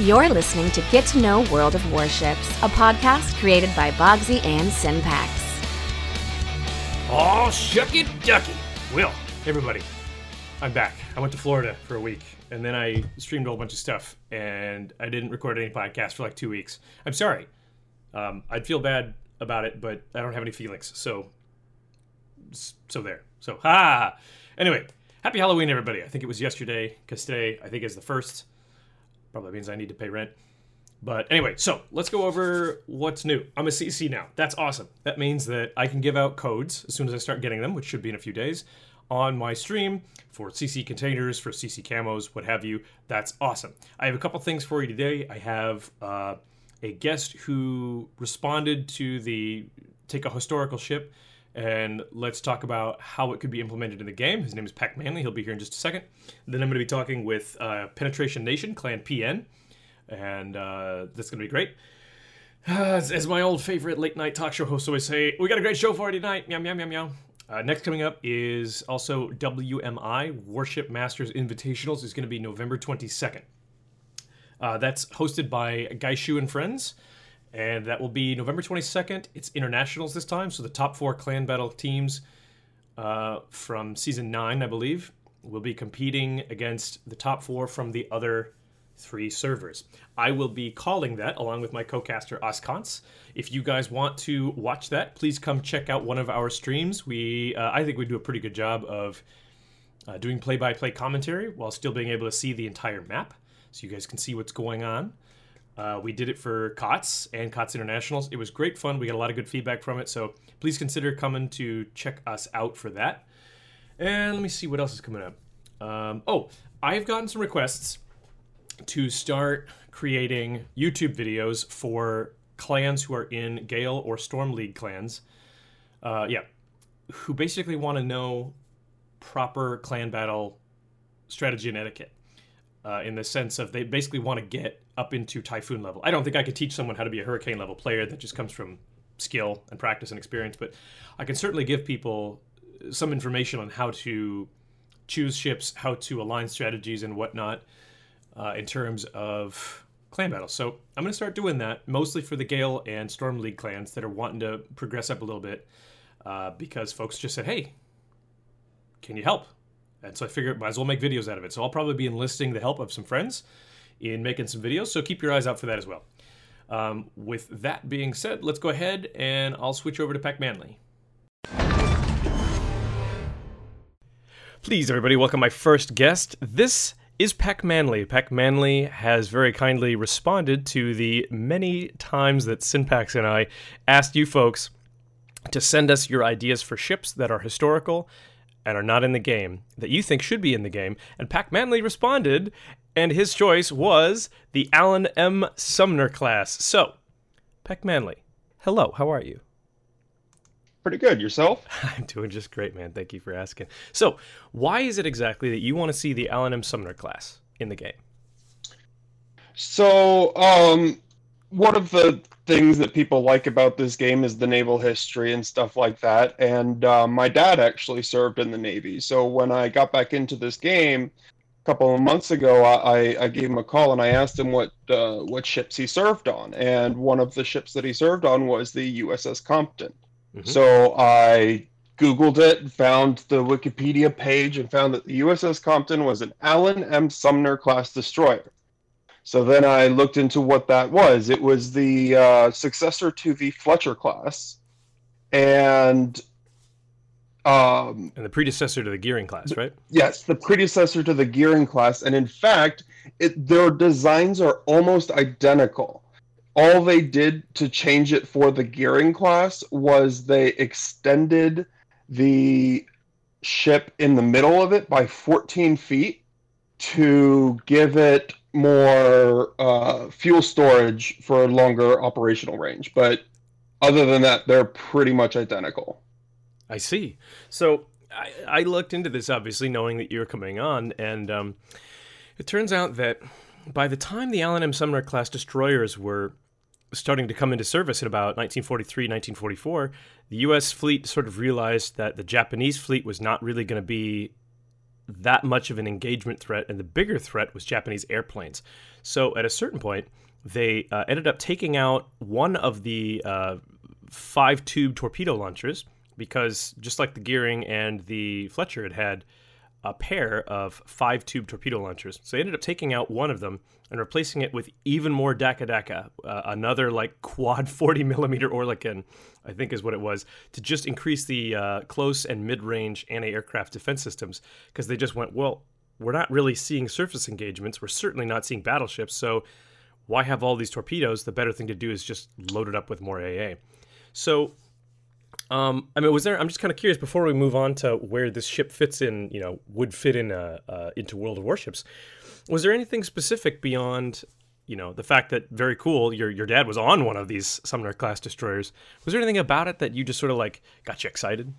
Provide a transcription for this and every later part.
You're listening to Get to Know World of Warships, a podcast created by Bogsy and Synpax. Oh, shucky ducky. Will, everybody, I'm back. I went to Florida for a week, and then I streamed a whole bunch of stuff, and I didn't record any podcasts for like two weeks. I'm sorry. Um, I'd feel bad about it, but I don't have any feelings, so so there. So ha. Anyway, happy Halloween, everybody. I think it was yesterday because today I think is the first. Probably means I need to pay rent. But anyway, so let's go over what's new. I'm a CC now. That's awesome. That means that I can give out codes as soon as I start getting them, which should be in a few days, on my stream for CC containers, for CC camos, what have you. That's awesome. I have a couple things for you today. I have uh, a guest who responded to the take a historical ship and let's talk about how it could be implemented in the game. His name is Pac Manley. He'll be here in just a second. Then I'm going to be talking with uh, Penetration Nation, Clan PN, and uh, that's going to be great. As, as, my old favorite late night talk show host always say, we got a great show for you tonight. Meow, meow, meow, meow. Uh, next coming up is also WMI, Warship Masters Invitationals, is going to be November 22nd. Uh, that's hosted by Gaishu and Friends and that will be November 22nd. It's internationals this time, so the top four clan battle teams uh, from season nine, I believe, will be competing against the top four from the other three servers. I will be calling that along with my co-caster Oskons. If you guys want to watch that, please come check out one of our streams. We, uh, I think we do a pretty good job of uh, doing play-by-play commentary while still being able to see the entire map, so you guys can see what's going on. Uh, we did it for COTS and COTS Internationals. It was great fun. We got a lot of good feedback from it. So please consider coming to check us out for that. And let me see what else is coming up. Um, oh, I've gotten some requests to start creating YouTube videos for clans who are in Gale or Storm League clans. Uh, yeah, who basically want to know proper clan battle strategy and etiquette. Uh, in the sense of they basically want to get up into typhoon level. I don't think I could teach someone how to be a hurricane level player that just comes from skill and practice and experience, but I can certainly give people some information on how to choose ships, how to align strategies and whatnot uh, in terms of clan battles. So I'm going to start doing that mostly for the Gale and Storm League clans that are wanting to progress up a little bit uh, because folks just said, hey, can you help? And so I figured might as well make videos out of it. So I'll probably be enlisting the help of some friends in making some videos, so keep your eyes out for that as well. Um, with that being said, let's go ahead and I'll switch over to Pac Manley. Please, everybody, welcome my first guest. This is Pac Manley. Pac Manley has very kindly responded to the many times that Synpax and I asked you folks to send us your ideas for ships that are historical and are not in the game that you think should be in the game. And Pac Manley responded and his choice was the Allen M. Sumner class. So, Pac Manley, hello, how are you? Pretty good. Yourself? I'm doing just great, man. Thank you for asking. So, why is it exactly that you want to see the Allen M. Sumner class in the game? So, um, one of the things that people like about this game is the naval history and stuff like that. And uh, my dad actually served in the Navy. So when I got back into this game, a couple of months ago, I, I gave him a call and I asked him what uh, what ships he served on, and one of the ships that he served on was the USS Compton. Mm-hmm. So I Googled it, found the Wikipedia page, and found that the USS Compton was an Allen M. Sumner class destroyer. So then I looked into what that was. It was the uh, successor to the Fletcher class, and um, and the predecessor to the gearing class, right? Yes, the predecessor to the gearing class, and in fact, it, their designs are almost identical. All they did to change it for the gearing class was they extended the ship in the middle of it by 14 feet to give it more uh, fuel storage for a longer operational range. But other than that, they're pretty much identical. I see. So I, I, looked into this, obviously, knowing that you're coming on, and um, it turns out that by the time the Alan M. Sumner class destroyers were starting to come into service in about 1943, 1944, the U.S. fleet sort of realized that the Japanese fleet was not really going to be that much of an engagement threat, and the bigger threat was Japanese airplanes. So at a certain point, they uh, ended up taking out one of the uh, five tube torpedo launchers because just like the Gearing and the Fletcher had had a pair of five tube torpedo launchers. So they ended up taking out one of them and replacing it with even more Daka Daka, uh, another like quad 40 millimeter Oerlikon, I think is what it was, to just increase the uh, close and mid range anti aircraft defense systems because they just went, well, we're not really seeing surface engagements. We're certainly not seeing battleships. So why have all these torpedoes? The better thing to do is just load it up with more AA. So um, I mean, was there? I'm just kind of curious before we move on to where this ship fits in. You know, would fit in uh, uh, into World of Warships. Was there anything specific beyond, you know, the fact that very cool your your dad was on one of these Sumner class destroyers? Was there anything about it that you just sort of like got you excited?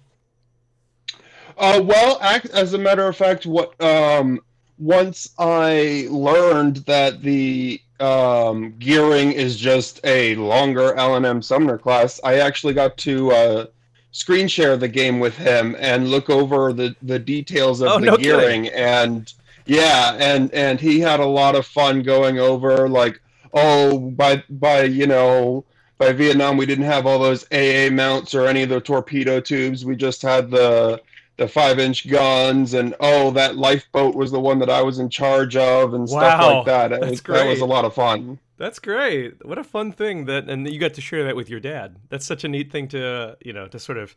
Uh, well, as a matter of fact, what um, once I learned that the um, gearing is just a longer Allen M. Sumner class, I actually got to uh, screen share the game with him and look over the the details of oh, the no gearing kidding. and yeah and and he had a lot of fun going over like oh by by you know by Vietnam we didn't have all those AA mounts or any of the torpedo tubes we just had the the five inch guns and oh that lifeboat was the one that I was in charge of and wow, stuff like that. Great. That was a lot of fun. That's great. What a fun thing that, and you got to share that with your dad. That's such a neat thing to, you know, to sort of,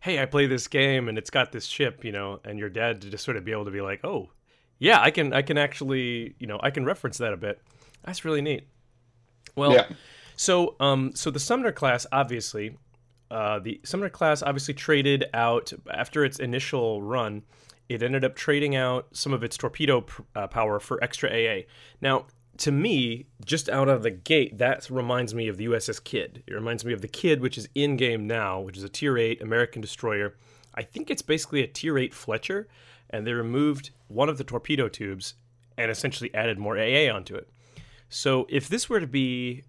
hey, I play this game and it's got this ship, you know, and your dad to just sort of be able to be like, oh, yeah, I can, I can actually, you know, I can reference that a bit. That's really neat. Well, yeah. so, um, so the Sumner class, obviously, uh, the Sumner class obviously traded out after its initial run. It ended up trading out some of its torpedo pr- uh, power for extra AA. Now, to me, just out of the gate, that reminds me of the USS Kidd. It reminds me of the Kidd, which is in game now, which is a Tier 8 American destroyer. I think it's basically a Tier 8 Fletcher, and they removed one of the torpedo tubes and essentially added more AA onto it. So if this were to be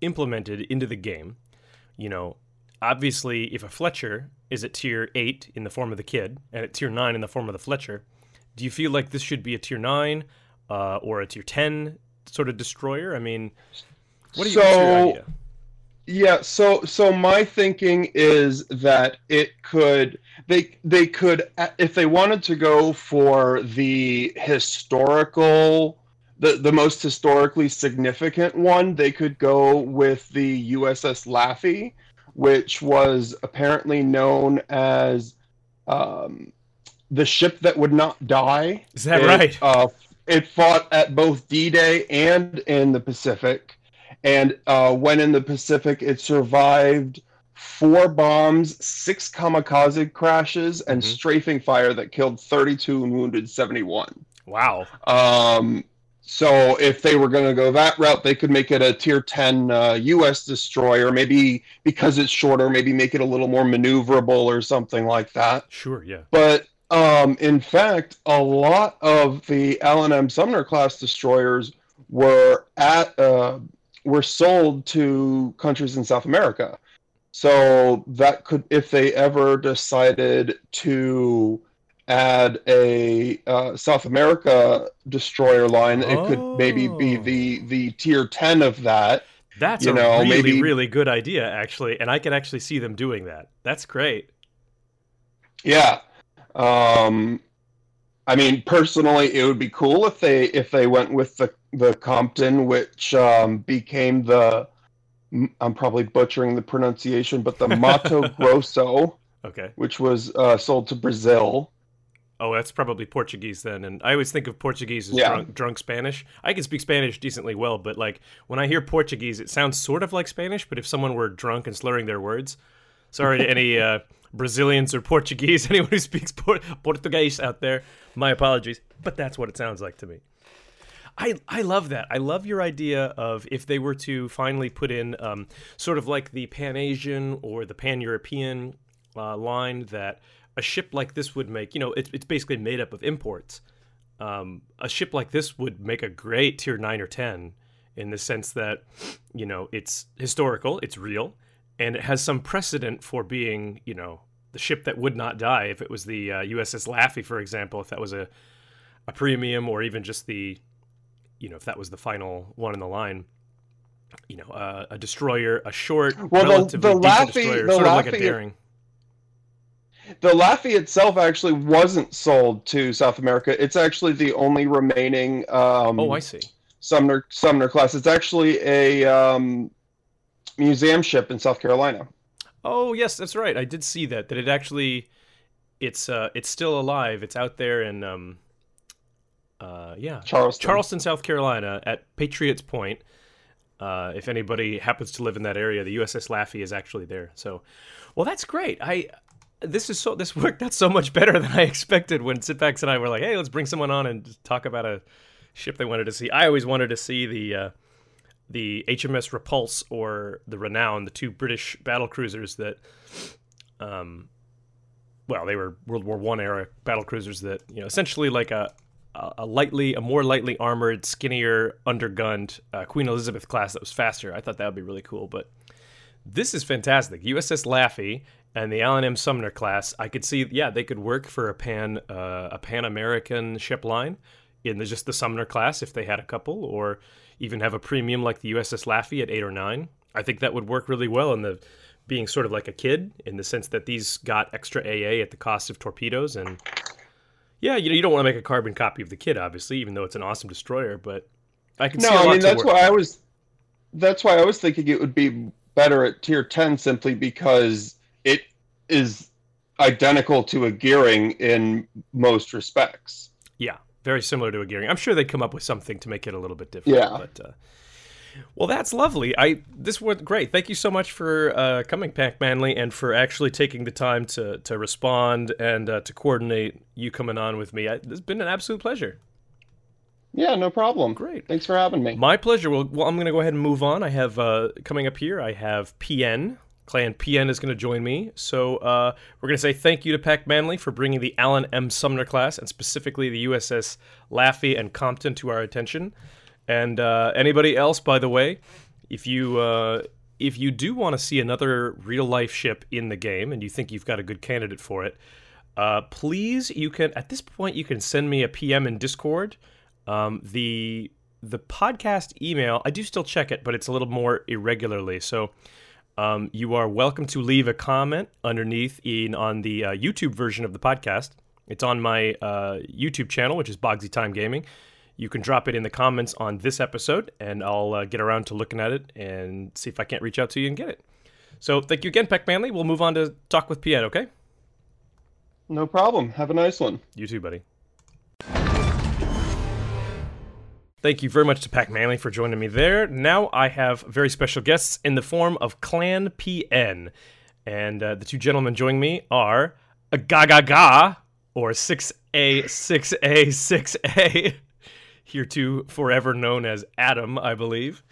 implemented into the game, you know, obviously if a Fletcher is at Tier 8 in the form of the Kidd and at Tier 9 in the form of the Fletcher, do you feel like this should be a Tier 9 uh, or a Tier 10 sort of destroyer? I mean, what do you so, Yeah, so so my thinking is that it could they they could if they wanted to go for the historical the the most historically significant one, they could go with the USS Laffey, which was apparently known as um, the ship that would not die. Is that it, right? Uh, it fought at both D-Day and in the Pacific, and uh, when in the Pacific, it survived four bombs, six kamikaze crashes, and mm-hmm. strafing fire that killed 32 and wounded 71. Wow. Um, so if they were going to go that route, they could make it a tier 10 uh, U.S. destroyer. Maybe because it's shorter, maybe make it a little more maneuverable or something like that. Sure, yeah. But um, in fact, a lot of the Allen M. Sumner class destroyers were at uh, were sold to countries in South America. So that could, if they ever decided to add a uh, South America destroyer line, oh. it could maybe be oh. the the tier ten of that. That's you a know, really maybe... really good idea, actually, and I can actually see them doing that. That's great. Yeah, um, I mean, personally, it would be cool if they if they went with the the Compton, which um, became the I'm probably butchering the pronunciation, but the Mato Grosso, okay, which was uh, sold to Brazil. Oh, that's probably Portuguese then. And I always think of Portuguese as yeah. drunk, drunk, Spanish. I can speak Spanish decently well, but like when I hear Portuguese, it sounds sort of like Spanish. But if someone were drunk and slurring their words, sorry to any uh, Brazilians or Portuguese, anyone who speaks Port- Portuguese out there, my apologies, but that's what it sounds like to me. I, I love that. I love your idea of if they were to finally put in um, sort of like the Pan Asian or the Pan European uh, line that a ship like this would make. You know, it's, it's basically made up of imports. Um, a ship like this would make a great tier 9 or 10 in the sense that, you know, it's historical, it's real, and it has some precedent for being, you know, the ship that would not die if it was the uh, USS Laffey, for example, if that was a a premium or even just the you know if that was the final one in the line. You know, uh, a destroyer, a short, Well, the- relatively the decent Laffey- destroyer, the sort of like a Laffey- daring. The Laffey itself actually wasn't sold to South America. It's actually the only remaining um, Oh, I see. Sumner Sumner class. It's actually a um, museum ship in South Carolina. Oh yes, that's right. I did see that. That it actually, it's uh, it's still alive. It's out there in um, uh, yeah, Charleston. Charleston, South Carolina, at Patriots Point. Uh, if anybody happens to live in that area, the USS Laffey is actually there. So, well, that's great. I this is so this worked out so much better than I expected when Synpax and I were like, hey, let's bring someone on and talk about a ship they wanted to see. I always wanted to see the uh, the HMS Repulse or the Renown, the two British battle cruisers that, um, well, they were World War One era battle cruisers that you know essentially like a a lightly, a more lightly armored, skinnier, undergunned uh, Queen Elizabeth class that was faster. I thought that would be really cool, but this is fantastic. USS Laffey and the Allen M. Sumner class. I could see, yeah, they could work for a pan uh, a Pan American ship line in the, just the Sumner class if they had a couple, or even have a premium like the USS Laffey at eight or nine. I think that would work really well in the being sort of like a Kidd in the sense that these got extra AA at the cost of torpedoes and yeah, you know, you don't want to make a carbon copy of the Kidd, obviously, even though it's an awesome destroyer. But I can No, see a lot I mean that's why I was. That's why I was thinking it would be better at tier ten simply because it is identical to a gearing in most respects. Yeah, very similar to a gearing. I'm sure they'd come up with something to make it a little bit different. Yeah. But uh, well, that's lovely. I this was great. Thank you so much for uh, coming, Pac Manley, and for actually taking the time to to respond and uh, to coordinate you coming on with me. I, it's been an absolute pleasure. Yeah, no problem. Great. Thanks for having me. My pleasure. Well, well I'm going to go ahead and move on. I have uh, coming up here. I have PN. Clan PN is going to join me. So uh, we're going to say thank you to Pac Manley for bringing the Allen M. Sumner class and specifically the USS Laffey and Compton to our attention. And uh, anybody else, by the way, if you uh, if you do want to see another real life ship in the game and you think you've got a good candidate for it, uh, please you can at this point you can send me a PM in Discord. Um, the the podcast email I do still check it, but it's a little more irregularly. So um, you are welcome to leave a comment underneath in on the uh, YouTube version of the podcast. It's on my uh, YouTube channel, which is Bogsy Time Gaming. You can drop it in the comments on this episode, and I'll uh, get around to looking at it and see if I can't reach out to you and get it. So thank you again, Pac Manley. We'll move on to talk with Piet, okay? No problem. Have a nice one. You too, buddy. Thank you very much to Pac Manley for joining me there. Now I have very special guests in the form of Clan PN. And uh, the two gentlemen joining me are a Gaga Ga, or 6A, 6A, 6A, hereto forever known as Adam, I believe.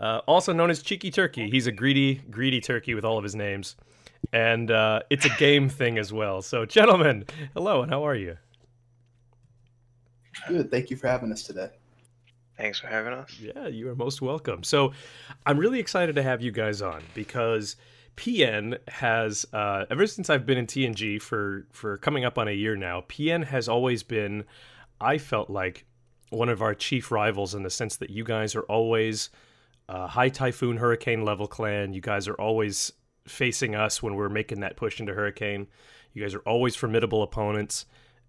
Uh, also known as Cheeky Turkey. He's a greedy, greedy turkey with all of his names. And uh, it's a game thing as well. So, gentlemen, hello, and how are you? Good. Thank you for having us today. Thanks for having us. Yeah, you are most welcome. So, I'm really excited to have you guys on because PN has, uh, ever since I've been in TNG for for coming up on a year now, PN has always been, I felt like, one of our chief rivals in the sense that you guys are always uh, high typhoon hurricane level clan. You guys are always facing us when we're making that push into hurricane. You guys are always formidable opponents.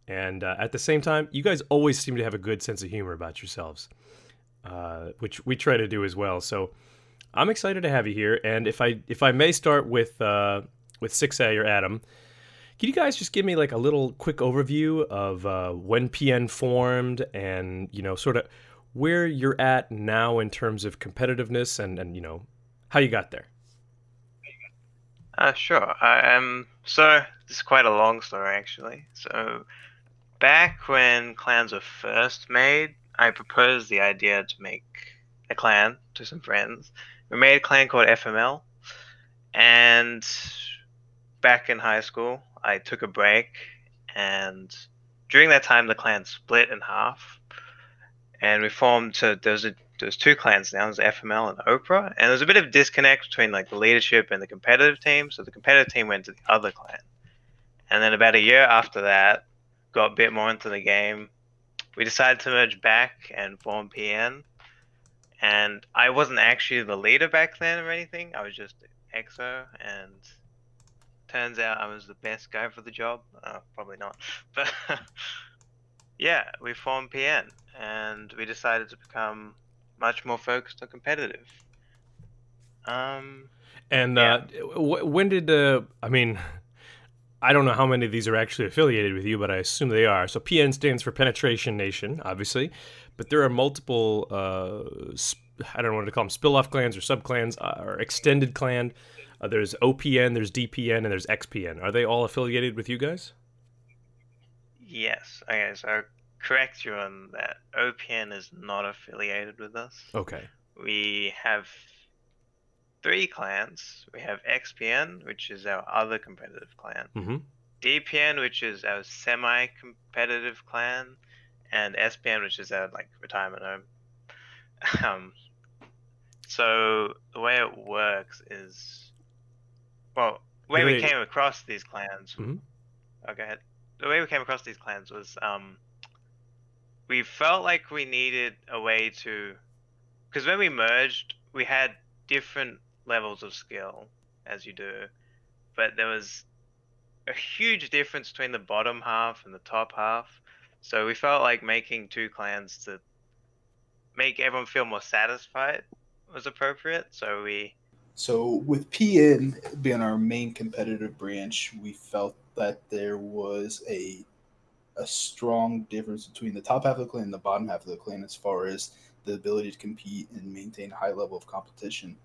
And uh, at the same time, you guys always seem to have a good sense of humor about yourselves uh, which we try to do as well. So I'm excited to have you here. And if I if I may start with uh, with six A or Adam, can you guys just give me like a little quick overview of uh, when PN formed and you know sort of where you're at now in terms of competitiveness and and you know how you got there. Uh, sure. Um, so this is quite a long story actually. So back when clans were first made, I proposed the idea to make a clan to some friends. We made a clan called FML, and back in high school, I took a break, and during that time, the clan split in half, and we formed. So there's a there's two clans now. There's FML and Oprah, and there's a bit of disconnect between like the leadership and the competitive team. So the competitive team went to the other clan, And then about a year after that, got a bit more into the game. We decided to merge back and form PN. And I wasn't actually the leader back then or anything. I was just XO, and turns out I was the best guy for the job. Uh, probably not, but yeah, we formed PN, and we decided to become much more focused on competitive. Um, and uh, w- when did uh, I mean? I don't know how many of these are actually affiliated with you, but I assume they are. So PN stands for Penetration Nation, obviously, but there are multiple. Uh, I don't know what to call them, spill-off clans or sub-clans uh, or extended clan. Uh, there's OPN, there's DPN, and there's XPN. Are they all affiliated with you guys? Yes. Okay, so correct you on that. OPN is not affiliated with us. Okay. We have three clans. We have XPN, which is our other competitive clan. Mm-hmm. DPN, which is our semi-competitive clan, and SPN, which is our like retirement home. Um, so the way it works is, well, the way we came across these clans. Mm-hmm. Okay, the way we came across these clans was um, we felt like we needed a way to, because when we merged, we had different levels of skill, as you do, but there was a huge difference between the bottom half and the top half. So we felt like making two clans to make everyone feel more satisfied was appropriate. So we. So with PN being our main competitive branch, we felt that there was a a strong difference between the top half of the clan and the bottom half of the clan as far as the ability to compete and maintain a high level of competition.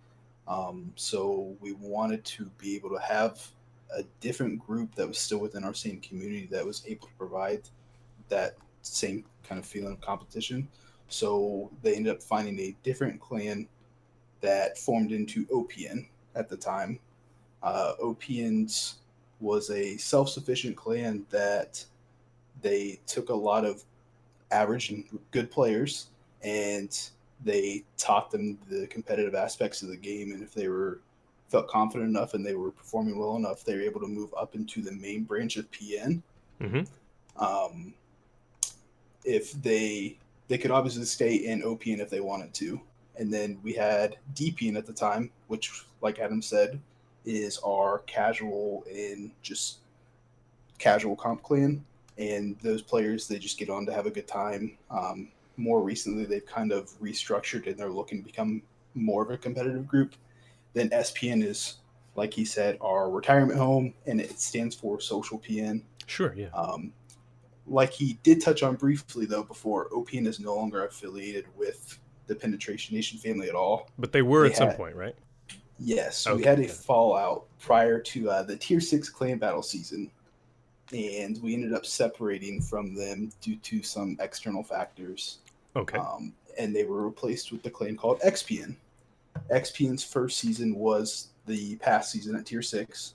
Um, so we wanted to be able to have a different group that was still within our same community that was able to provide that same kind of feeling of competition. So they ended up finding a different clan that formed into OPN at the time. Uh, OPN's was a self sufficient clan that they took a lot of average and good players and they taught them the competitive aspects of the game. And if they were felt confident enough and they were performing well enough, they were able to move up into the main branch of PN. Mm-hmm. Um, if they they could obviously stay in OPN if they wanted to. And then we had DPN at the time, which, like Adam said, is our casual and just casual comp clan. And those players, they just get on to have a good time. Um, more recently, they've kind of restructured and they're looking to become more of a competitive group. Then SPN is, like he said, our retirement home, and it stands for Social PN. Sure, yeah. Um, like he did touch on briefly though before, OPN is no longer affiliated with the Penetration Nation family at all. But they were they at had, some point, right? Yes, okay. we had a fallout prior to uh, the Tier Six Clan Battle season, and we ended up separating from them due to some external factors. Okay. Um, and they were replaced with the clan called XPN. XPN's first season was the past season at Tier Six.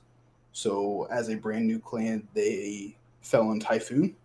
So, as a brand new clan, they fell on Typhoon,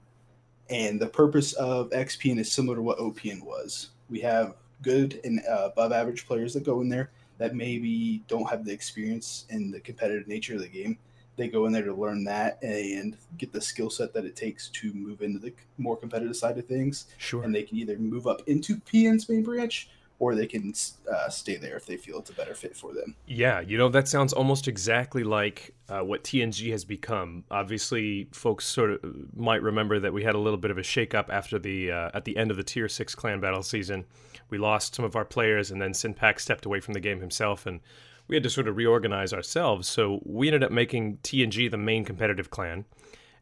and the purpose of XPN is similar to what OPN was. We have good and uh, above average players that go in there that maybe don't have the experience in the competitive nature of the game. They go in there to learn that and get the skill set that it takes to move into the more competitive side of things. Sure. And they can either move up into PN's main branch or they can uh, stay there if they feel it's a better fit for them. Yeah, you know that sounds almost exactly like uh, what TNG has become. Obviously, folks sort of might remember that we had a little bit of a shakeup after the uh, at the end of the Tier Six Clan Battle season. We lost some of our players, and then Synpax stepped away from the game himself, and we had to sort of reorganize ourselves. So we ended up making TNG the main competitive clan,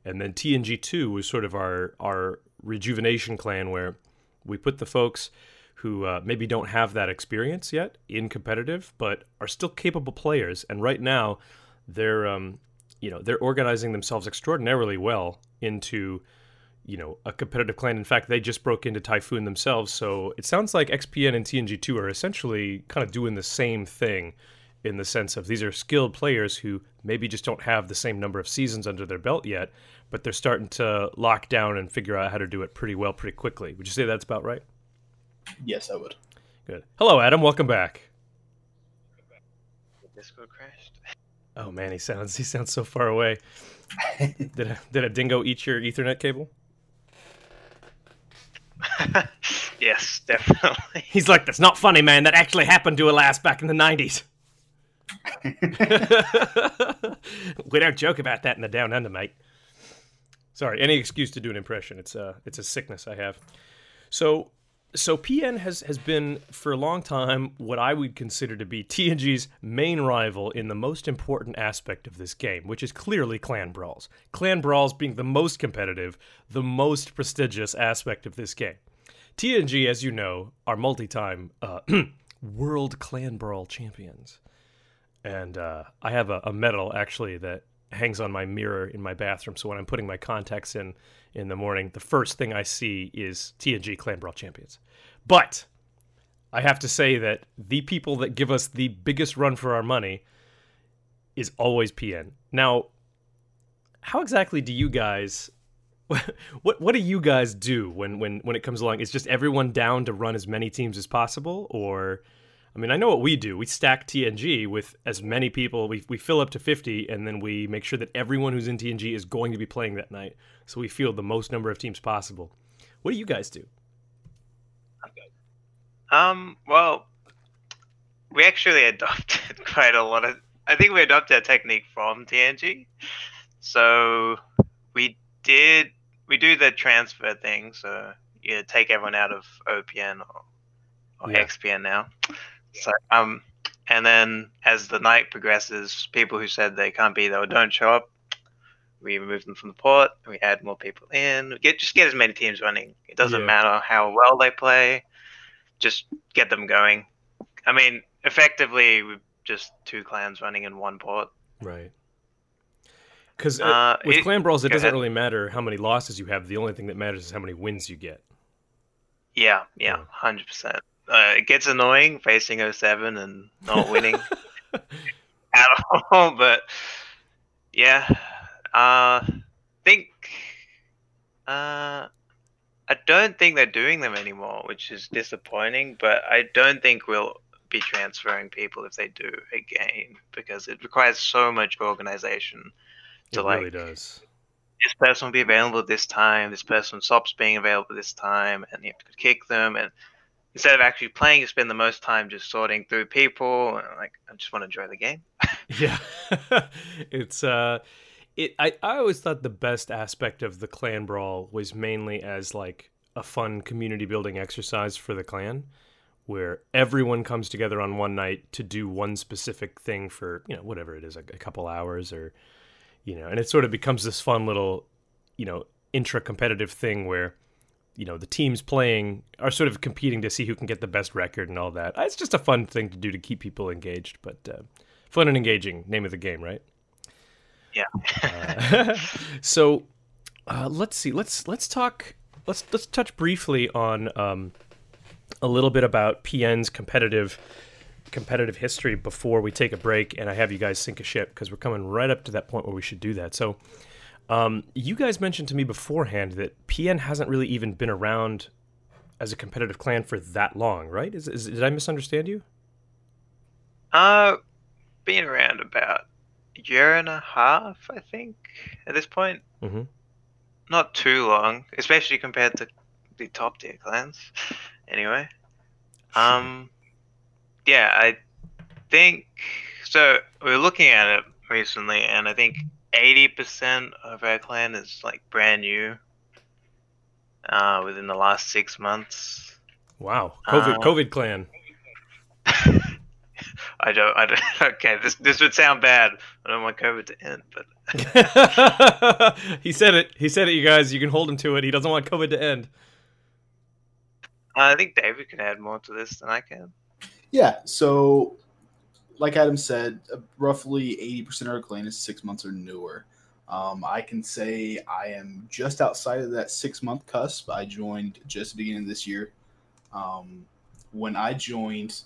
and then TNG Two was sort of our our rejuvenation clan where we put the folks who uh, maybe don't have that experience yet in competitive, but are still capable players. And right now, they're um, you know they're organizing themselves extraordinarily well into you know a competitive clan. In fact, they just broke into Typhoon themselves. So it sounds like XPN and TNG2 are essentially kind of doing the same thing in the sense of these are skilled players who maybe just don't have the same number of seasons under their belt yet, but they're starting to lock down and figure out how to do it pretty well pretty quickly. Would you say that's about right? Yes, I would. Good. Hello, Adam. Welcome back. The Discord crashed. Oh man, he sounds he sounds so far away. did a, did a dingo eat your Ethernet cable? yes, definitely. He's like, that's not funny, man. That actually happened to a lass back in the '90s. we don't joke about that in the down under, mate. Sorry, any excuse to do an impression. It's a it's a sickness I have. So so PN has has been for a long time what I would consider to be TNG's main rival in the most important aspect of this game, which is clearly clan brawls. Clan brawls being the most competitive, the most prestigious aspect of this game. TNG, as you know, are multi-time uh, world clan brawl champions, and uh, I have a, a medal actually that hangs on my mirror in my bathroom. So when I'm putting my contacts in in the morning, the first thing I see is TNG Clan Brawl Champions. But I have to say that the people that give us the biggest run for our money is always PN. Now, how exactly do you guys what what do you guys do when when when it comes along? Is just everyone down to run as many teams as possible or I mean, I know what we do. We stack TNG with as many people. We, we fill up to 50, and then we make sure that everyone who's in TNG is going to be playing that night. So we field the most number of teams possible. What do you guys do? Um, well, we actually adopted quite a lot of. I think we adopted a technique from TNG. So we did. We do the transfer thing. So you take everyone out of OPN or, or yeah. XPN now. So, um, and then as the night progresses, people who said they can't be there or don't show up, we remove them from the port. We add more people in. We get just get as many teams running. It doesn't yeah. matter how well they play. Just get them going. I mean, effectively, we're just two clans running in one port. Right. Because uh, uh, with it, clan brawls, it doesn't ahead. really matter how many losses you have. The only thing that matters is how many wins you get. Yeah, yeah, hundred percent uh, it gets annoying facing 07 and not winning at all. But yeah, uh, think uh, I don't think they're doing them anymore, which is disappointing. But I don't think we'll be transferring people if they do again because it requires so much organization. To it like, really does. This person will be available this time. This person stops being available this time, and you have to kick them and instead of actually playing, you spend the most time just sorting through people. like, I just want to enjoy the game. yeah, it's uh, it. I I always thought the best aspect of the clan brawl was mainly as like a fun community building exercise for the clan, where everyone comes together on one night to do one specific thing for you know whatever it is, a, a couple hours or you know, and it sort of becomes this fun little you know intra competitive thing where you know the teams playing are sort of competing to see who can get the best record and all that. It's just a fun thing to do to keep people engaged, but uh, fun and engaging. Name of the game, right? Yeah. uh, so uh, let's see. Let's let's talk. Let's let's touch briefly on um, a little bit about PN's competitive competitive history before we take a break and I have you guys sink a ship because we're coming right up to that point where we should do that. So um, you guys mentioned to me beforehand that PN hasn't really even been around as a competitive clan for that long, right? Is, is did I misunderstand you? Uh, been around about a year and a half, I think, at this point. Mm-hmm. Not too long, especially compared to the top tier clans. anyway, um, yeah, I think so. We were looking at it recently, and I think eighty percent of our clan is like brand new. Uh, within the last six months. Wow, COVID, uh, COVID clan. I don't. I don't. Okay, this this would sound bad. I don't want COVID to end, but he said it. He said it. You guys, you can hold him to it. He doesn't want COVID to end. I think David can add more to this than I can. Yeah. So like Adam said, uh, roughly 80% of our clan is six months or newer. Um, I can say I am just outside of that six month cusp. I joined just the beginning of this year. Um, when I joined,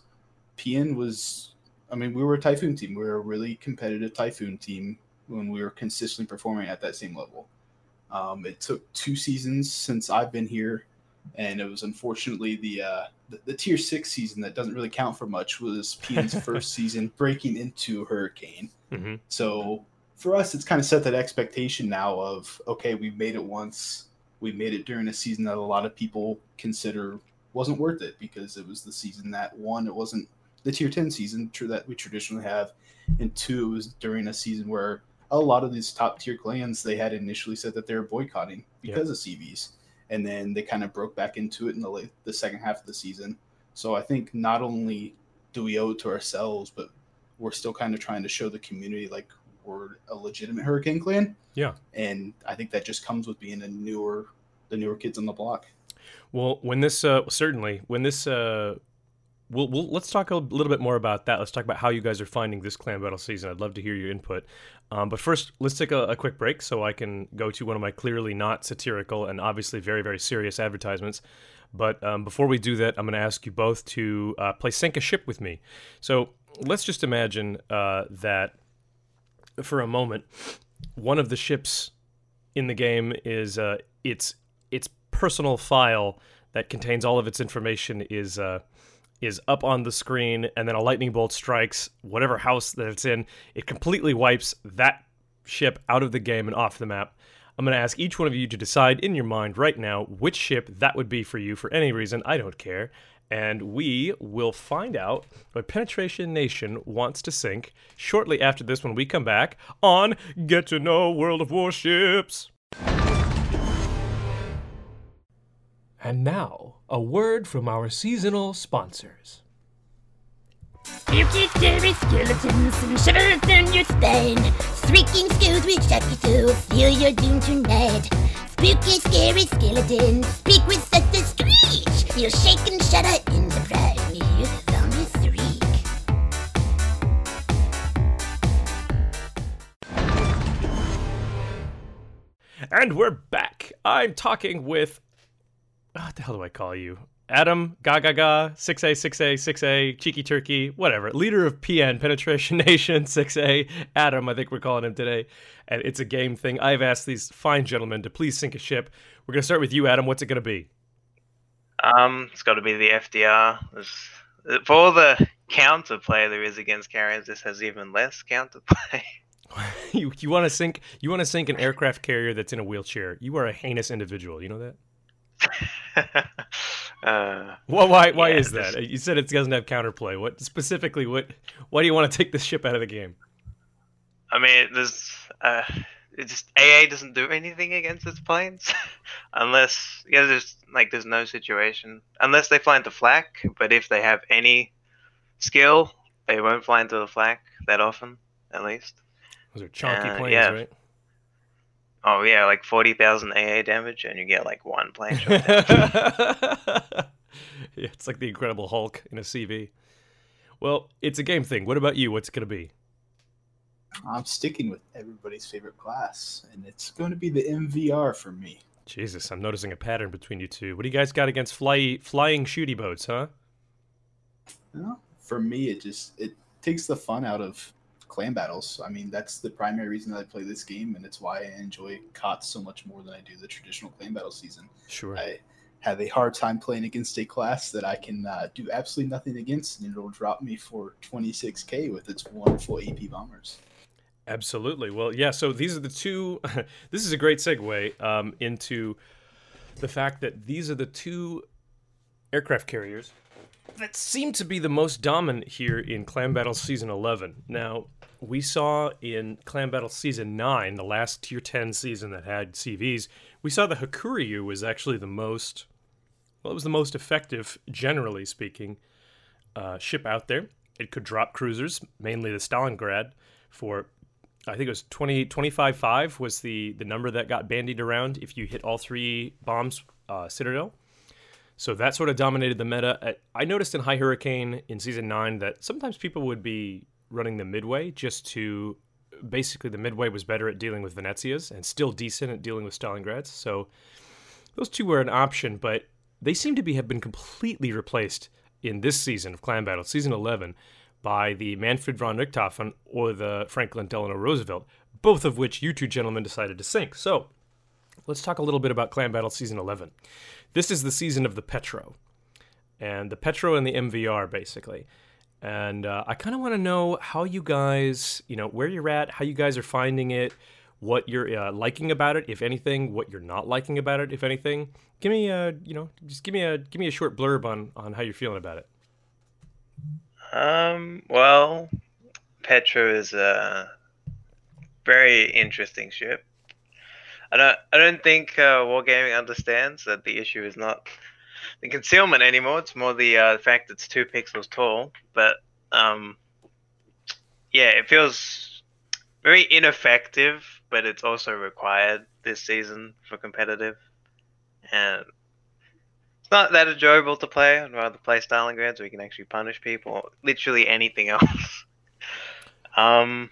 PN was, I mean, we were a Typhoon team. We were a really competitive Typhoon team when we were consistently performing at that same level. Um, it took two seasons since I've been here, and it was unfortunately the uh, the, the, tier six season that doesn't really count for much was PN's first season breaking into Hurricane. Mm-hmm. So for us, it's kind of set that expectation now of okay, we've made it once. We made it during a season that a lot of people consider wasn't worth it because it was the season that one, it wasn't the tier 10 season that we traditionally have, and two, it was during a season where a lot of these top tier clans they had initially said that they were boycotting because of CVs, and then they kind of broke back into it in the late, the second half of the season. So I think not only do we owe it to ourselves, but we're still kind of trying to show the community like we're a legitimate Hurricane clan. Yeah, and I think that just comes with being a newer, the newer kids on the block. Well, when this uh, certainly when this uh, we'll, we'll let's talk a little bit more about that. Let's talk about how you guys are finding this clan battle season. I'd love to hear your input. Um, but first, let's take a, a, quick break so I can go to one of my clearly not satirical and obviously very very serious advertisements. But um, before we do that, I'm going to ask you both to uh, play sink a ship with me. So let's just imagine uh, that for a moment, one of the ships in the game is uh, its its personal file that contains all of its information is uh, is up on the screen, and then a lightning bolt strikes whatever house that it's in. It completely wipes that ship out of the game and off the map. I'm going to ask each one of you to decide in your mind right now which ship that would be for you for any reason. I don't care. And we will find out what Penetration Nation wants to sink shortly after this when we come back on Get to Know World of Warships. And now, a word from our seasonal sponsors. Spooky, scary skeletons and shivers down your spine. Shrieking skulls will shock you so feel you're doomed tonight. Spooky, scary skeletons speak with such a screech. You'll shake and shudder in surprise when you hear the zombie shriek. And we're back. I'm talking with what the hell do I call you? Adam, Gaga Ga, 6A, 6A, 6A, Cheeky Turkey, whatever. Leader of PN, Penetration Nation, 6A, Adam, I think we're calling him today. And it's a game thing. I've asked these fine gentlemen to please sink a ship. We're going to start with you, Adam. What's it going to be? Um, It's got to be the FDR. There's, for all the counterplay there is against carriers, this has even less counterplay. you you want to sink you want to sink an aircraft carrier that's in a wheelchair. You are a heinous individual. You know that? uh, well, why why yeah, is that? Just, you said it doesn't have counterplay. What specifically? What why do you want to take this ship out of the game? I mean, there's uh, it just AA doesn't do anything against its planes unless yeah, there's like there's no situation unless they fly into flak. But if they have any skill, they won't fly into the flak that often, at least. Those are chunky uh, planes, yeah. right? Oh yeah, like forty thousand AA damage, and you get like one plane shot yeah, it's like the Incredible Hulk in a CV. Well, it's a game thing. What about you? What's it gonna be? I'm sticking with everybody's favorite class, and it's going to be the MVR for me. Jesus, I'm noticing a pattern between you two. What do you guys got against fly, flying shooty boats, huh? Well, for me, it just it takes the fun out of clan battles. I mean, that's the primary reason that I play this game, and it's why I enjoy COTS so much more than I do the traditional clan battle season. Sure. I have a hard time playing against a class that I can uh, do absolutely nothing against, and it'll drop me for 26k with its wonderful AP bombers. Absolutely. Well, yeah. So these are the two. this is a great segue um, into the fact that these are the two aircraft carriers that seem to be the most dominant here in Clan Battle Season 11. Now, we saw in Clan Battle Season 9, the last Tier 10 season that had CVs, we saw the Hakuryu was actually the most, well, it was the most effective, generally speaking, uh, ship out there. It could drop cruisers, mainly the Stalingrad, for I think it was 20, 25.5 was the, the number that got bandied around if you hit all three bombs uh, Citadel. So that sort of dominated the meta. I noticed in High Hurricane in season nine that sometimes people would be running the midway just to basically the midway was better at dealing with Venezias and still decent at dealing with Stalingrads. So those two were an option, but they seem to be have been completely replaced in this season of Clan Battle, season 11, by the Manfred von Richthofen or the Franklin Delano Roosevelt, both of which you two gentlemen decided to sink. So let's talk a little bit about Clan Battle season 11. This is the season of the Petro, and the Petro and the MVR basically. And uh, I kind of want to know how you guys, you know, where you're at, how you guys are finding it, what you're uh, liking about it, if anything, what you're not liking about it, if anything. Give me a, you know, just give me a give me a short blurb on on how you're feeling about it. Um. Well, Petro is a very interesting ship. I don't. I don't think uh, Wargaming understands that the issue is not the concealment anymore. It's more the uh, fact it's two pixels tall. But um, yeah, it feels very ineffective, but it's also required this season for competitive, and it's not that enjoyable to play. I'd rather play Stalingrad so we can actually punish people. Literally anything else. um.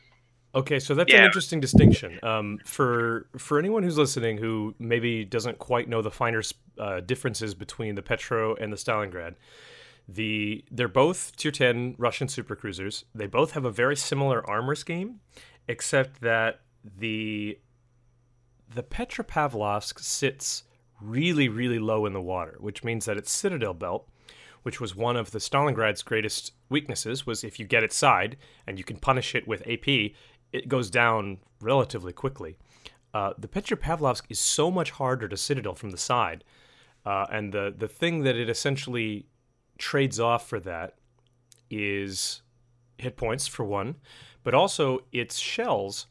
Okay, so that's an interesting distinction. Um, for for anyone who's listening who maybe doesn't quite know the finer uh, differences between the Petro and the Stalingrad, the they're both tier ten Russian supercruisers. They both have a very similar armor scheme, except that the the Petropavlovsk sits really really low in the water, which means that its citadel belt which was one of the Stalingrad's greatest weaknesses, was if you get its side and you can punish it with AP, it goes down relatively quickly. Uh, the Petropavlovsk is so much harder to citadel from the side, uh, and the the thing that it essentially trades off for that is hit points for one, but also its shells,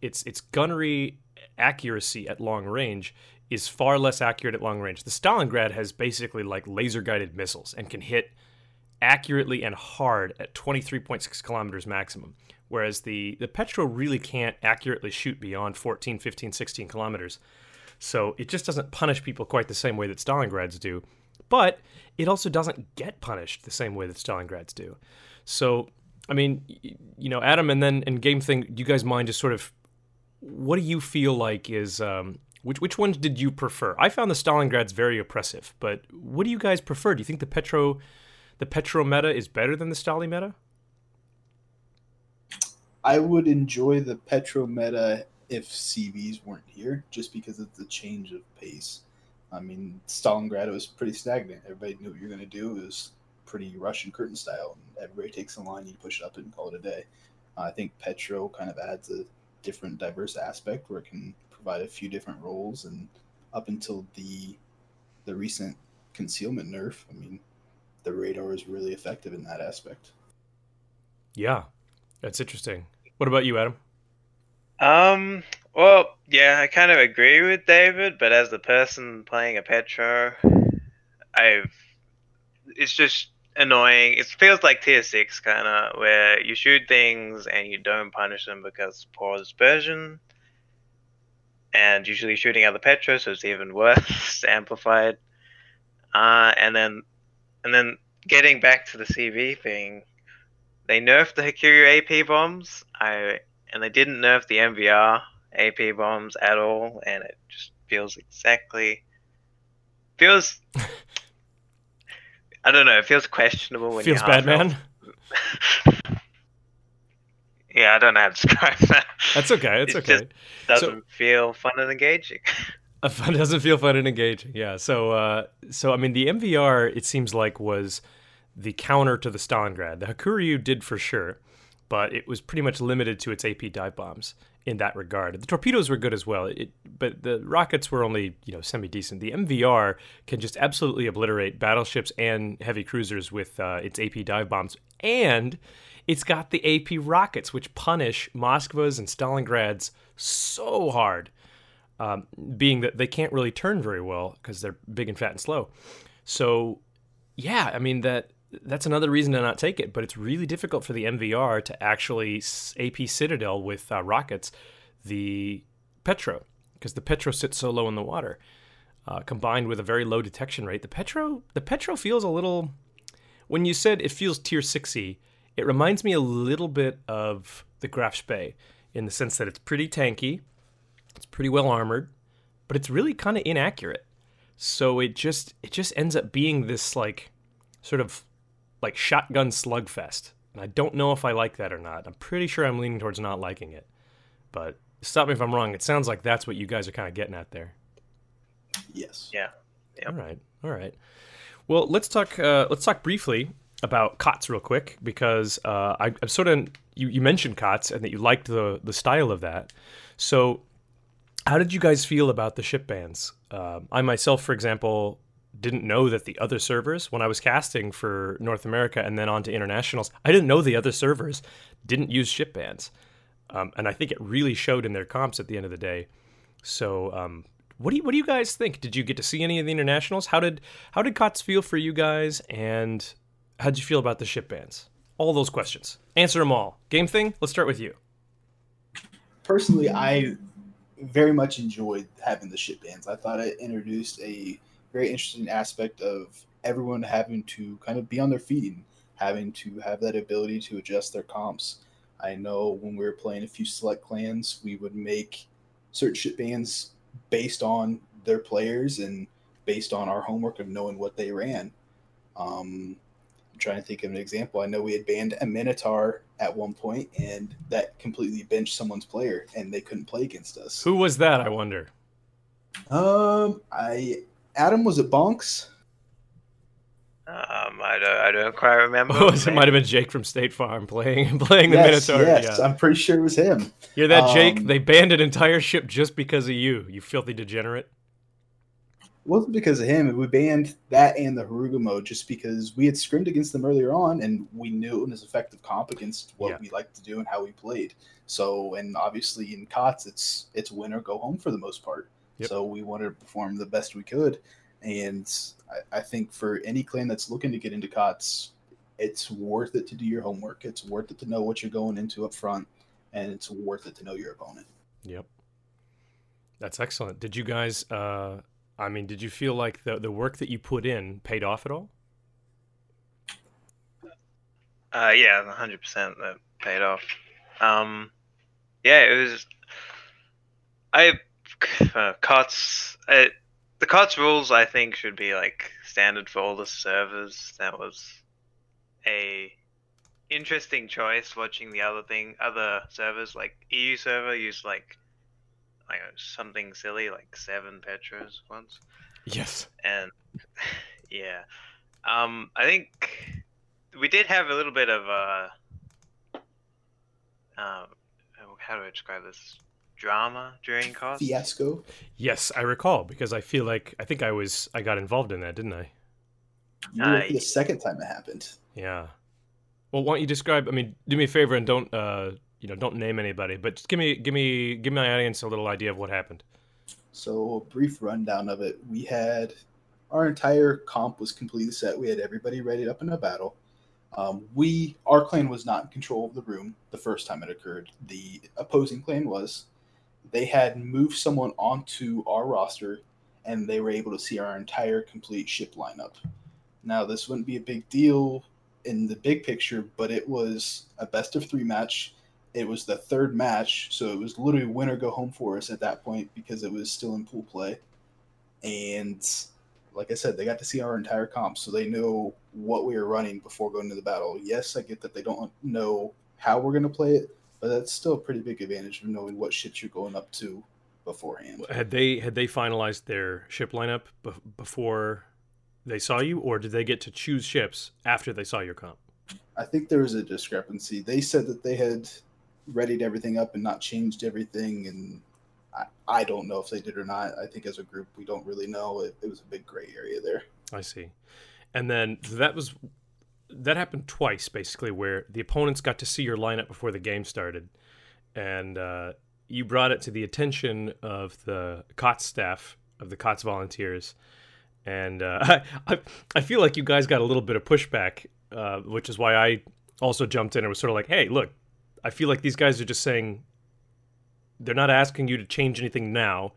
its its gunnery accuracy at long range is far less accurate at long range. The Stalingrad has basically like laser guided missiles and can hit accurately and hard at 23.6 kilometers maximum. Whereas the, the Petro really can't accurately shoot beyond 14, 15, 16 kilometers. So it just doesn't punish people quite the same way that Stalingrads do. But it also doesn't get punished the same way that Stalingrads do. So, I mean, you know, Adam, and then and game thing, do you guys mind just sort of what do you feel like is um, which which ones did you prefer? I found the Stalingrads very oppressive, but what do you guys prefer? Do you think the Petro the Petro meta is better than the Stali meta? I would enjoy the Petro meta if CVs weren't here, just because of the change of pace. I mean, Stalingrad was pretty stagnant. Everybody knew what you're going to do. It was pretty Russian curtain style. Everybody takes a line, you push it up and call it a day. I think Petro kind of adds a different, diverse aspect where it can provide a few different roles. And up until the the recent concealment nerf, I mean, the radar is really effective in that aspect. Yeah, that's interesting. What about you, Adam? Um. Well, yeah, I kind of agree with David, but as the person playing a Petro, I've it's just annoying. It feels like tier six kind of where you shoot things and you don't punish them because poor dispersion, and usually shooting other Petro, so it's even worse amplified. Uh, and then and then getting back to the CV thing, they nerfed the Hakuryu AP bombs. I and they didn't nerf the MVR AP bombs at all, and it just feels exactly feels. I don't know. It feels questionable when Feels you bad, man. yeah, I don't know how to describe that. That's okay. It's It okay. just doesn't feel fun and engaging. Fun doesn't feel fun and engaging. Yeah. So, uh, so I mean, the MVR it seems like was the counter to the Stalingrad. The Hakuryu did for sure, but it was pretty much limited to its AP dive bombs in that regard. The torpedoes were good as well, it, but the rockets were only you know semi decent. The MVR can just absolutely obliterate battleships and heavy cruisers with uh, its AP dive bombs, and it's got the AP rockets, which punish Moskvas and Stalingrads so hard um, being that they can't really turn very well because they're big and fat and slow. So, yeah, I mean that that's another reason to not take it. But it's really difficult for the MVR to actually AP Citadel with uh, rockets the Petro because the Petro sits so low in the water. Uh, combined with a very low detection rate, the Petro the Petro feels a little. When you said it feels tier sixy, it reminds me a little bit of the Graf Spee in the sense that it's pretty tanky, it's pretty well armored, but it's really kind of inaccurate. So it just it just ends up being this like sort of like shotgun slugfest. And I don't know if I like that or not. I'm pretty sure I'm leaning towards not liking it. But stop me if I'm wrong. It sounds like that's what you guys are kind of getting at there. Yes. yeah. Yep. All right, all right. Well, let's talk. Uh, let's talk briefly about COTS real quick because uh, I, I'm sort of you, you mentioned COTS and that you liked the the style of that. So, how did you guys feel about the ship bands? Um, I myself, for example, didn't know that the other servers when I was casting for North America and then on to internationals, I didn't know the other servers didn't use ship bans, um, and I think it really showed in their comps at the end of the day. So, um, what do you what do you guys think? Did you get to see any of the internationals? How did how did COTS feel for you guys, and how did you feel about the ship bans? All those questions. Answer them all. Game thing. Let's start with you. Personally, I very much enjoyed having the ship bans. I thought it introduced a very interesting aspect of everyone having to kind of be on their feet and having to have that ability to adjust their comps. I know when we were playing a few select clans, we would make certain ship bans based on their players and based on our homework of knowing what they ran. Um, I'm trying to think of an example. I know we had banned a Minotaur at one point, and that completely benched someone's player, and they couldn't play against us. Who was that? I wonder. Um, I Adam was it Bonks? Um, I don't, I don't quite remember. Oh, it might have been Jake from State Farm playing playing the yes, Minotaur. Yes, yeah. I'm pretty sure it was him. You're that Jake. Um, They banned an entire ship just because of you. You filthy degenerate. It wasn't because of him. We banned that and the Harugumo just because we had scrimmed against them earlier on, and we knew it was effective comp against what Yeah. we like to do and how we played. So, and obviously in COTS, it's it's win or go home for the most part. Yep. So we wanted to perform the best we could, and I, I think for any clan that's looking to get into COTS, it's worth it to do your homework. It's worth it to know what you're going into up front, and it's worth it to know your opponent. Yep. That's excellent. Did you guys? Uh, I mean, did you feel like the the work that you put in paid off at all? Uh, yeah, hundred percent that paid off. Um, yeah, it was. I uh, COTS. Uh, the COTS rules I think should be like standard for all the servers. That was a interesting choice. Watching the other thing, other servers like EU server used like like something silly like seven Petros once Yes. and yeah um i think we did have a little bit of uh um how do i describe this drama during COTS Fiasco. Yes, I recall because I feel like I think I was I got involved in that, didn't I? You were the second time it happened. Yeah. Well, why don't you describe? I mean, do me a favor and don't uh, you know don't name anybody, but just give me give me give my audience a little idea of what happened. So, a brief rundown of it. We had our entire comp was completely set. We had everybody ready up in a battle. Um, we, our clan was not in control of the room the first time it occurred. The opposing clan was. They had moved someone onto our roster, and they were able to see our entire complete ship lineup. Now, this wouldn't be a big deal in the big picture, but it was a best of three match it was the third match, so it was literally win or go home for us at that point because it was still in pool play. And like I said, they got to see our entire comp, so they know what we were running before going to the battle. Yes, I get that they don't know how we're going to play it, but that's still a pretty big advantage of knowing what shit you're going up to beforehand. Had they had they finalized their ship lineup be- before they saw you, or did they get to choose ships after they saw your comp? I think there was a discrepancy. They said that they had readied everything up and not changed everything, and I, I don't know if they did or not. I think as a group, we don't really know. It, it was a big gray area there. I see. And then that was that happened twice basically, where the opponents got to see your lineup before the game started, and uh, you brought it to the attention of the COTS staff of the COTS volunteers, and uh, I I feel like you guys got a little bit of pushback, uh, which is why I also jumped in and was sort of like, hey, look, I feel like these guys are just saying they're not asking you to change anything now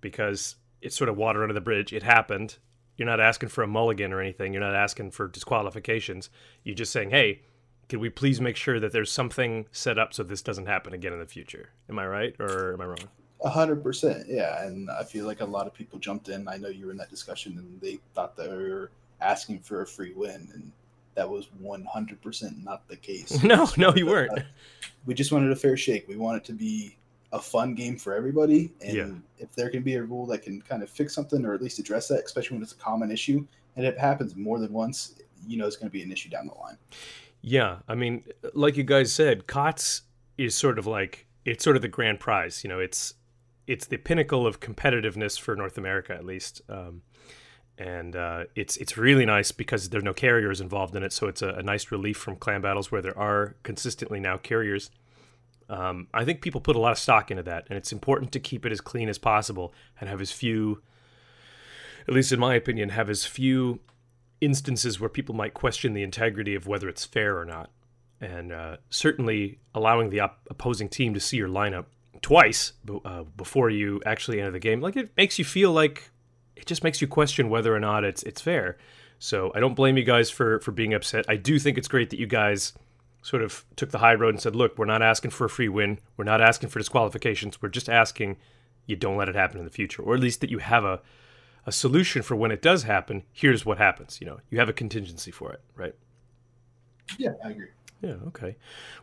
because it's sort of water under the bridge. It happened. You're not asking for a mulligan or anything. You're not asking for disqualifications. You're just saying, hey, can we please make sure that there's something set up so this doesn't happen again in the future? Am I right or am I wrong? A hundred percent, yeah. And I feel like a lot of people jumped in. I know you were in that discussion, and they thought they were asking for a free win, and that was one hundred percent not the case. No, no, you weren't. we just wanted a fair shake. We want it to be a fun game for everybody, and Yeah. if there can be a rule that can kind of fix something or at least address that, especially when it's a common issue, and it happens more than once, you know it's going to be an issue down the line. Yeah, I mean, like you guys said, COTS is sort of like it's sort of the grand prize. You know, it's it's the pinnacle of competitiveness for North America, at least. Um, and uh, it's it's really nice because there's no carriers involved in it, so it's a, a nice relief from clan battles where there are consistently now carriers. Um, I think people put a lot of stock into that, and it's important to keep it as clean as possible and have as few, at least in my opinion, have as few instances where people might question the integrity of whether it's fair or not. And uh, certainly allowing the op- opposing team to see your lineup twice uh, before you actually enter the game, like it makes you feel like it just makes you question whether or not it's it's fair. So I don't blame you guys for for being upset. I do think it's great that you guys sort of took the high road and said, "Look, we're not asking for a free win. We're not asking for disqualifications. We're just asking you don't let it happen in the future, or at least that you have a a solution for when it does happen. Here's what happens. You know, you have a contingency for it, right?" Yeah, I agree. Yeah. Okay.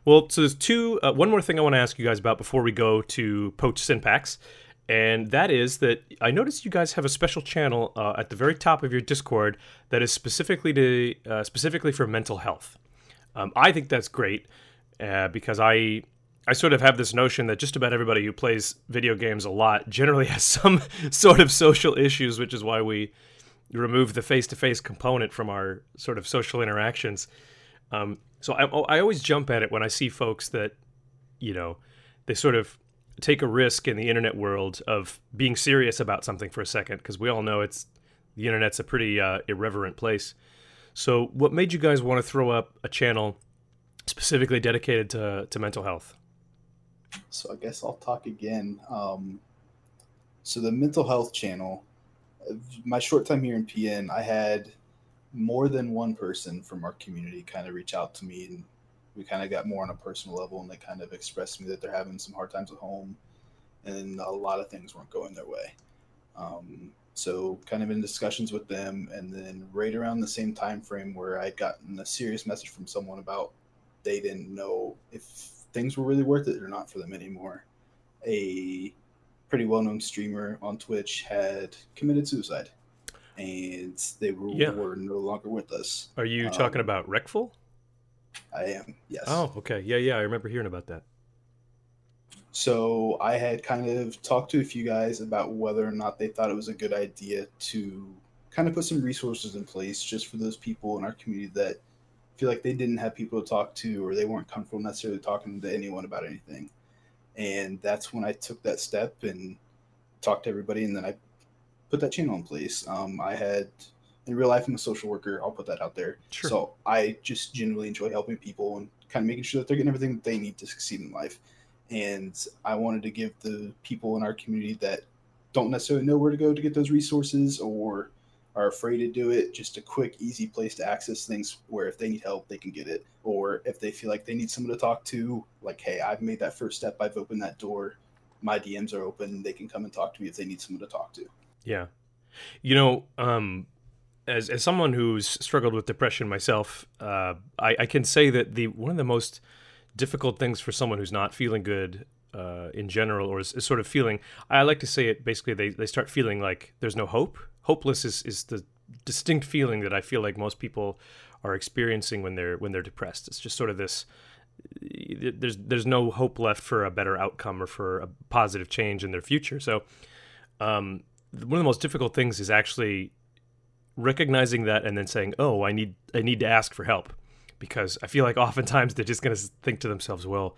Well, so there's two. Uh, one more thing I want to ask you guys about before we go to Poach Synpax, and that is that I noticed you guys have a special channel uh, at the very top of your Discord that is specifically to uh, specifically for mental health. Um, I think that's great uh, because I I sort of have this notion that just about everybody who plays video games a lot generally has some sort of social issues, which is why we remove the face to face component from our sort of social interactions. Um, so I, I always jump at it when I see folks that you know they sort of take a risk in the internet world of being serious about something for a second because we all know it's the internet's a pretty uh, irreverent place. So, what made you guys want to throw up a channel specifically dedicated to, to mental health? So, I guess I'll talk again. Um, so, the mental health channel, my short time here in PN, I had more than one person from our community kind of reach out to me and we kind of got more on a personal level and they kind of expressed to me that they're having some hard times at home and a lot of things weren't going their way um, so kind of in discussions with them and then right around the same time frame where I'd gotten a serious message from someone about they didn't know if things were really worth it or not for them anymore a pretty well-known streamer on twitch had committed suicide and they were, yeah. were no longer with us are you um, talking about Reckful? I am. Yes. Oh, okay. Yeah, yeah. I remember hearing about that. So I had kind of talked to a few guys about whether or not they thought it was a good idea to kind of put some resources in place just for those people in our community that feel like they didn't have people to talk to or they weren't comfortable necessarily talking to anyone about anything. And that's when I took that step and talked to everybody, and then I put that channel in place. Um, I had in real life, I'm a social worker. I'll put that out there. Sure. So I just genuinely enjoy helping people and kind of making sure that they're getting everything that they need to succeed in life. And I wanted to give the people in our community that don't necessarily know where to go to get those resources or are afraid to do it just a quick, easy place to access things where if they need help, they can get it. Or if they feel like they need someone to talk to, like, hey, I've made that first step, I've opened that door, my DMs are open, they can come and talk to me if they need someone to talk to. Yeah. You know, um, as as someone who's struggled with depression myself, uh, I, I, can say that the one of the most difficult things for someone who's not feeling good uh, in general, or is, is, sort of feeling, I like to say it basically, they, they start feeling like there's no hope. Hopeless is, is the distinct feeling that I feel like most people are experiencing when they're when they're depressed. It's just sort of this. There's there's no hope left for a better outcome or for a positive change in their future. So, um, one of the most difficult things is actually recognizing that and then saying, "Oh, I need I need to ask for help," because I feel like oftentimes they're just going to think to themselves, "Well,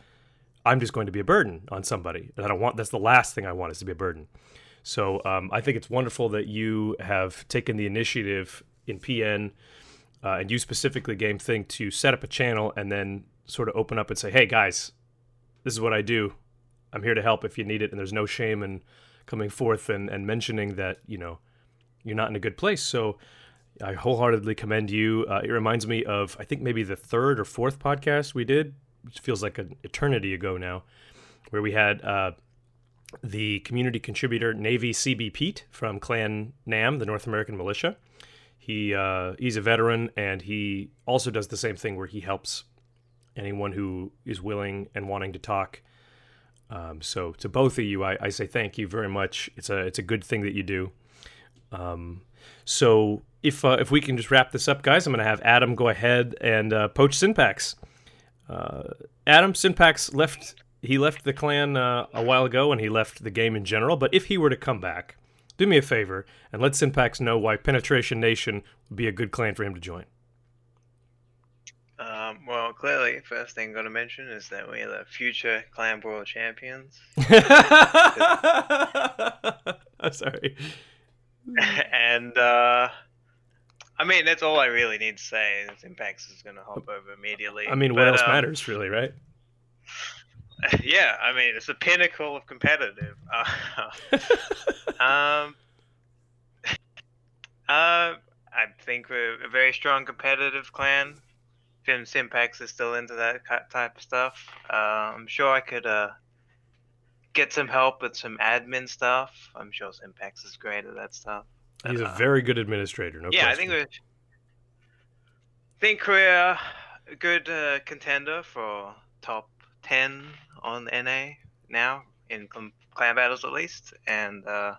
I'm just going to be a burden on somebody, and I don't want. That's the last thing I want is to be a burden." So um, I think it's wonderful that you have taken the initiative in PN, uh, and you specifically Game Thing to set up a channel and then sort of open up and say, "Hey guys, this is what I do. I'm here to help if you need it." And there's no shame in coming forth and, and mentioning that you know you're not in a good place. So I wholeheartedly commend you. Uh, it reminds me of I think maybe the third or fourth podcast we did, which feels like an eternity ago now, where we had uh, the community contributor Navy CB Pete from Clan Nam, the North American Militia. He uh, he's a veteran and he also does the same thing where he helps anyone who is willing and wanting to talk. Um, so to both of you, I, I say thank you very much. It's a it's a good thing that you do. Um, so if uh, if we can just wrap this up, guys, I'm going to have Adam go ahead and uh, poach Synpax. Uh, Adam Synpax left. He left the clan uh, a while ago, and he left the game in general. But if he were to come back, do me a favor and let Synpax know why Penetration Nation would be a good clan for him to join. Um, well, clearly, first thing I'm going to mention is that we are the future Clan Brawl champions. I'm sorry. and, uh, I mean, that's all I really need to say. Synpax is going to hop over immediately. I mean, what But, else um, matters, really, right? yeah, I mean, it's the pinnacle of competitive. Uh, um, uh, I think we're a very strong competitive clan. Finn Synpax is still into that type of stuff. Uh, I'm sure I could uh, get some help with some admin stuff. I'm sure Synpax is great at that stuff. He's a very good administrator. No yeah, I think we're think we're a good uh, contender for top ten on NA now in cl- clan battles at least, and uh,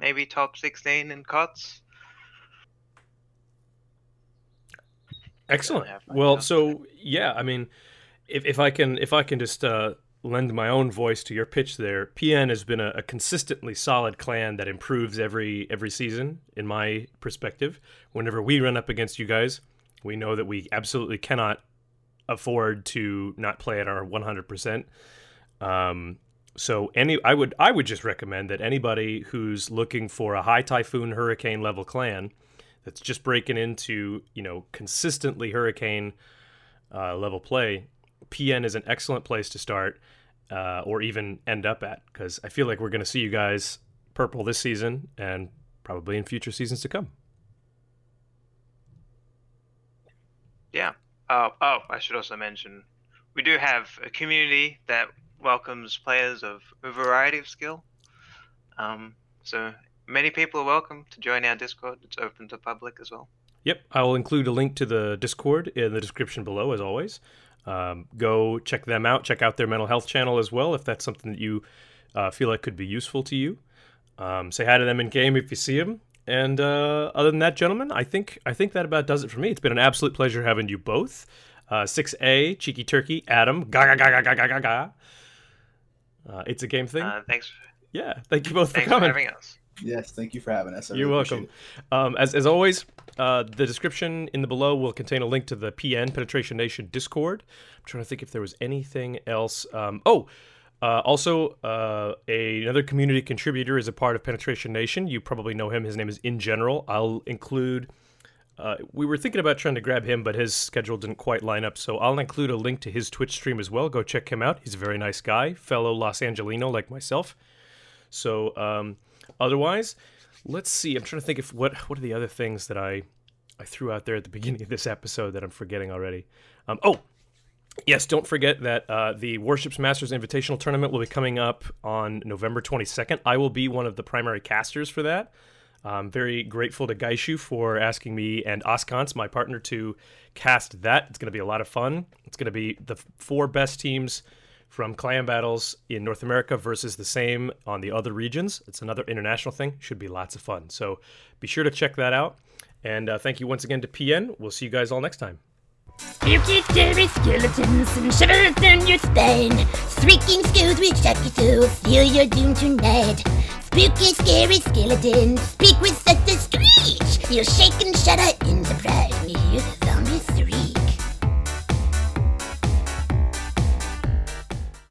maybe top sixteen in cots. Excellent. Well, so yeah, I mean, if, if I can if I can just uh, lend my own voice to your pitch there, PN has been a, a consistently solid clan that improves every every season. In my perspective, whenever we run up against you guys, we know that we absolutely cannot afford to not play at our 100%. Um, so any I would I would just recommend that anybody who's looking for a high typhoon hurricane level clan that's just breaking into you know consistently hurricane uh, level play, PN is an excellent place to start, uh, or even end up at because I feel like we're going to see you guys purple this season and probably in future seasons to come. Yeah. Oh, oh, I should also mention we do have a community that welcomes players of a variety of skill. Um, so many people are welcome to join our Discord. It's open to public as well. Yep, I will include a link to the Discord in the description below, as always. Um, go check them out. Check out their mental health channel as well if that's something that you uh, feel like could be useful to you. Um, say hi to them in game if you see them. And uh, other than that, gentlemen, I think I think that about does it for me. It's been an absolute pleasure having you both. Uh, six A, Cheeky Turkey, Adam, ga ga ga ga ga ga ga. Uh, it's a game thing. Uh, thanks. Yeah, thank you both thanks for coming. For having us. Yes, thank you for having us. I You're really welcome. Um, as, as always, uh, the description in the below will contain a link to the PN Penetration Nation Discord. I'm trying to think if there was anything else. Um, oh, uh, also, uh, a, another community contributor is a part of Penetration Nation. You probably know him. His name is In General. I'll include. Uh, we were thinking about trying to grab him, but his schedule didn't quite line up. So I'll include a link to his Twitch stream as well. Go check him out. He's a very nice guy, fellow Los Angelino like myself. So um, otherwise, let's see. I'm trying to think if what what are the other things that I I threw out there at the beginning of this episode that I'm forgetting already. Um, oh, yes. Don't forget that uh, the Warships Masters Invitational Tournament will be coming up on November 22nd. I will be one of the primary casters for that. I'm very grateful to Gaishu for asking me and Oskans, my partner, to cast that. It's going to be a lot of fun. It's going to be the four best teams from clan battles in North America versus the same on the other regions. It's another international thing. Should be lots of fun. So be sure to check that out. And uh, thank you once again to PN. We'll see you guys all next time. Spooky, scary skeletons and shivers down your spine. Shrieking skulls will shock you so feel you're doomed tonight. Spooky, scary skeletons speak with such a screech. You'll shake and shudder in surprise.